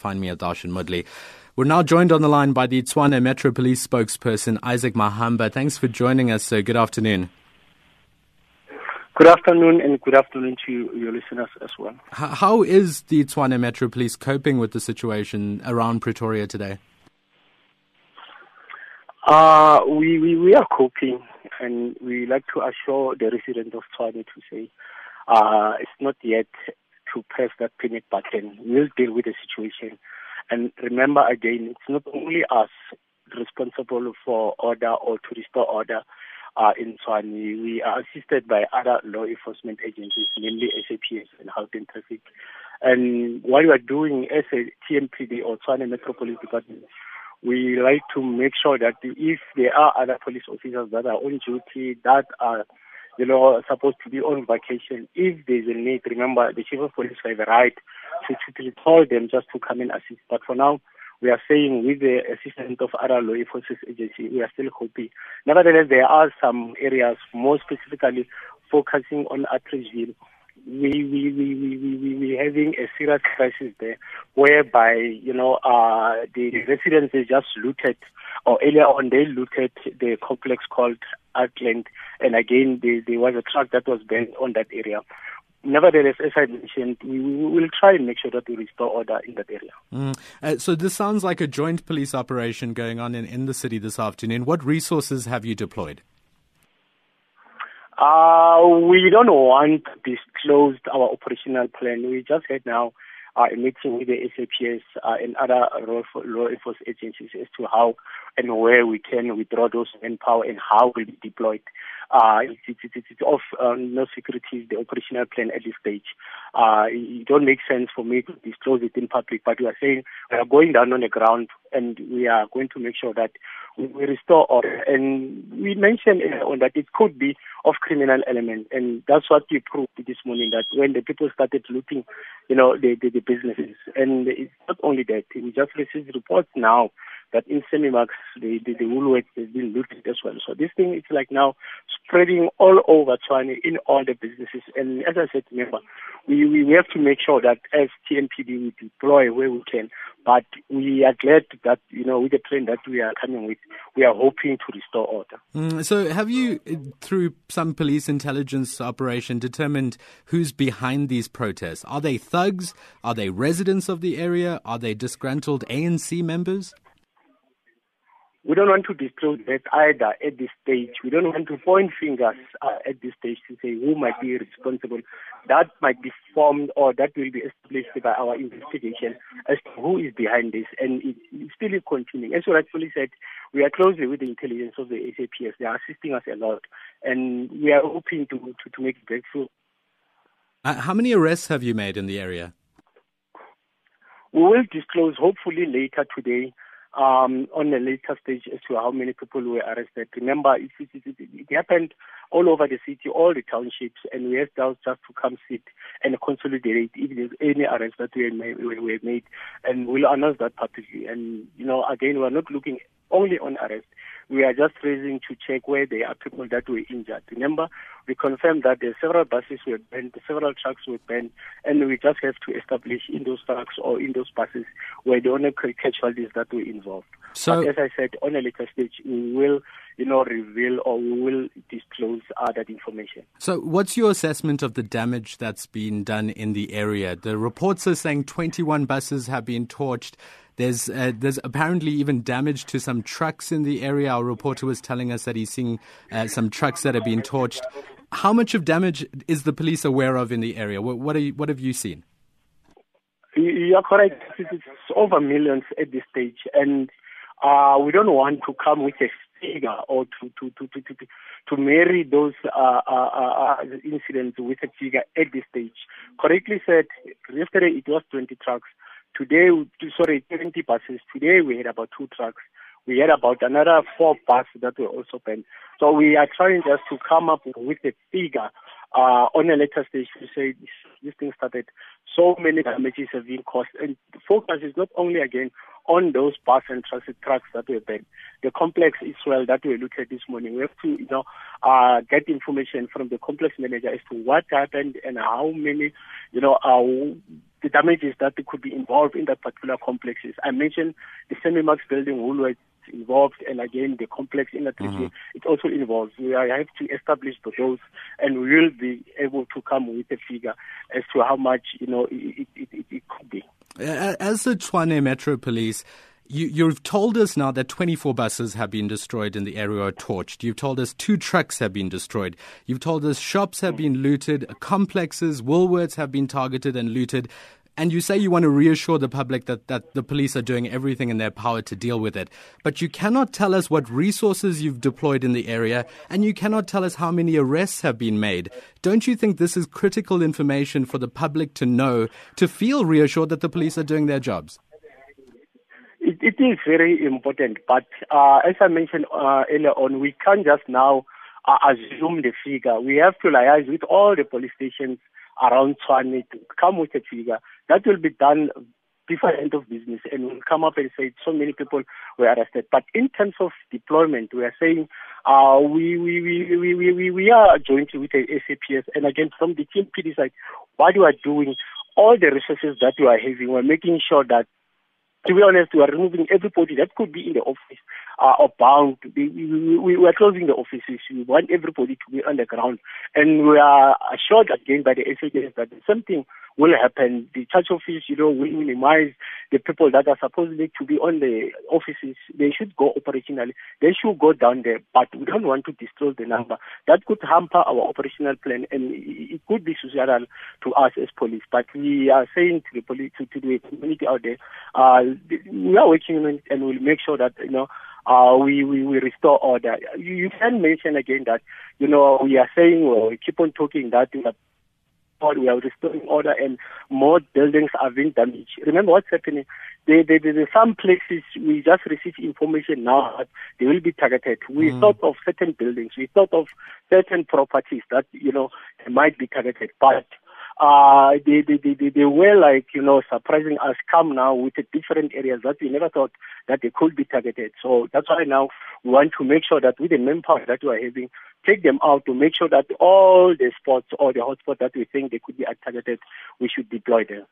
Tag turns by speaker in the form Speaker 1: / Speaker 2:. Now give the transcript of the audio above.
Speaker 1: Find me at Dhashen Moodley. We're now joined on the line by the Tshwane Metro Police spokesperson, Isaac Mahamba. Thanks for joining us, sir. Good afternoon.
Speaker 2: Good afternoon, and good afternoon to your listeners as well.
Speaker 1: How is the Tshwane Metro Police coping with the situation around Pretoria today?
Speaker 2: Uh, we, we, we are coping, and we like to assure the residents of Tshwane to say uh, it's not yet to press that panic button. We'll deal with the situation. And remember again, it's not only us responsible for order or to restore order uh, in Tshwane. We are assisted by other law enforcement agencies, namely SAPS and Gauteng Traffic. And what we are doing as a TMPD or Tshwane Metropolitan Department, we like to make sure that if there are other police officers that are on duty, that are you know, supposed to be on vacation. If there's a need, remember the chief of police have the right to, to, to tell them just to come and assist. But for now, we are saying with the assistance of other law enforcement agencies, we are still hoping. Nevertheless, there are some areas, more specifically focusing on Atteridgeville, we we we we we we having a serious crisis there, whereby you know uh, the residents they just looted, or earlier on they looted the complex called Atlyn, and again there, there was a truck that was burned on that area. Nevertheless, as I mentioned, we, we will try and make sure that we restore order in that area.
Speaker 1: Mm. Uh, so this sounds like a joint police operation going on in, in the city this afternoon. What resources have you deployed?
Speaker 2: Uh, we don't want to disclose our operational plan. We just had now uh, meeting with the SAPS uh, and other law enforcement agencies as to how and where we can withdraw those manpower and how will be deployed. Uh, it's, it's, it's, it's off uh, no security, the operational plan at this stage. Uh, it don't make sense for me to disclose it in public, but we are saying we are going down on the ground and we are going to make sure that we restore order. And we mentioned uh, on that it could be of criminal element, and that's what we proved this morning. That when the people started looting, you know, the the, the businesses, and it's not only that. We just received reports now that in Semimax, the, the, the Woolworths has been looted as well. So this thing is like now spreading all over Tshwane in all the businesses. And as I said, remember, we, we, have to make sure that as TMPD we deploy where we can. But we are glad that, you know, with the plan that we are coming with, we are hoping to restore order.
Speaker 1: Mm, so have you, through some police intelligence operation, determined who's behind these protests? Are they thugs? Are they residents of the area? Are they disgruntled ANC members?
Speaker 2: We don't want to disclose that either at this stage. We don't want to point fingers uh, at this stage to say who might be responsible. That might be formed or that will be established by our investigation as to who is behind this. And it, it's still continuing. As you rightfully said, we are closely with the intelligence of the SAPS. They are assisting us a lot. And we are hoping to, to, to make breakthrough.
Speaker 1: Uh, how many arrests have you made in the area?
Speaker 2: We will disclose hopefully later today um, on a later stage as to how many people were arrested. Remember, it, it, it, it happened all over the city, all the townships, and we asked us just to come sit and consolidate if there's any arrests that were made, were made, and we'll announce that publicly. And, you know, again, we're not looking only on arrest. We are just raising to check where there are people that were injured. Remember, we confirmed that there are several buses were burned, several trucks were burned, and we just have to establish in those trucks or in those buses where the only casualties that were involved. So, but as I said, on a later stage, we will, you know, reveal or we will disclose uh, that information.
Speaker 1: So, what's your assessment of the damage that's been done in the area? The reports are saying 21 buses have been torched. There's uh, there's apparently even damage to some trucks in the area. Our reporter was telling us that he's seeing uh, some trucks that have been torched. How much of damage is the police aware of in the area? What, what, you, what have you seen?
Speaker 2: You are correct. It's over millions at this stage, and uh, we don't want to come with a figure or to to to to to, to marry those uh, uh, uh, incidents with a figure at this stage. Correctly said, yesterday it was 20 trucks. Today, sorry, 20 buses. Today we had about two trucks. We had about another four buses that were also banned. So we are trying just to come up with a figure uh, on a later stage to say this, this thing started. So many damages have been caused. And the focus is not only again on those bus and transit trucks that were banned. The complex as well that we looked at this morning, we have to, you know, uh, get information from the complex manager as to what happened and how many, you know, uh, the damages that could be involved in that particular complexes. I mentioned the Semimax building, Woolworths involved, and again the complex in that mm-hmm. it also involves. We have to establish those, and we will be able to come with a figure as to how much you know it, it, it, it could be.
Speaker 1: As the Tshwane Metro Police, you, have told us now that 24 buses have been destroyed in the area or torched. You've told us two trucks have been destroyed. You've told us shops have been looted, complexes, Woolworths have been targeted and looted. And you say you want to reassure the public that, that the police are doing everything in their power to deal with it. But you cannot tell us what resources you've deployed in the area, and you cannot tell us how many arrests have been made. Don't you think this is critical information for the public to know, to feel reassured that the police are doing their jobs?
Speaker 2: It, is very important, but uh, as I mentioned uh, earlier on, we can't just now uh, assume the figure. We have to liaise with all the police stations around Tshwane to come with a figure. That will be done before end of business and we'll come up and say so many people were arrested. But in terms of deployment, we are saying uh, we, we, we, we, we, we are jointly with the SAPS and again from the TMPD side, what we are doing, all the resources that we are having, we're making sure that to be honest, we are removing everybody that could be in the office uh, or bound. We, we, we are closing the offices. We want everybody to be on the ground. And we are assured again by the SHS that something will happen. The church office, you know, will minimize the people that are supposedly to be on the offices. They should go operationally. They should go down there, but we don't want to destroy the number. That could hamper our operational plan, and it could be suicidal to us as police. But we are saying to the police, to, to the community out there, uh, we are working and we'll make sure that you know uh, we, we, we restore order. You, you can mention again that, you know, we are saying, well, we keep on talking that we are we are restoring order and more buildings are being damaged. Remember what's happening? There, there, there, some places we just received information now that they will be targeted. We mm. thought of certain buildings, we thought of certain properties that, you know, they might be targeted. But uh, they, they, they, they were like, you know, surprising us come now with different areas that we never thought that they could be targeted. So that's why now we want to make sure that with the manpower that we are having, take them out to make sure that all the spots or the hotspots that we think they could be targeted, we should deploy them.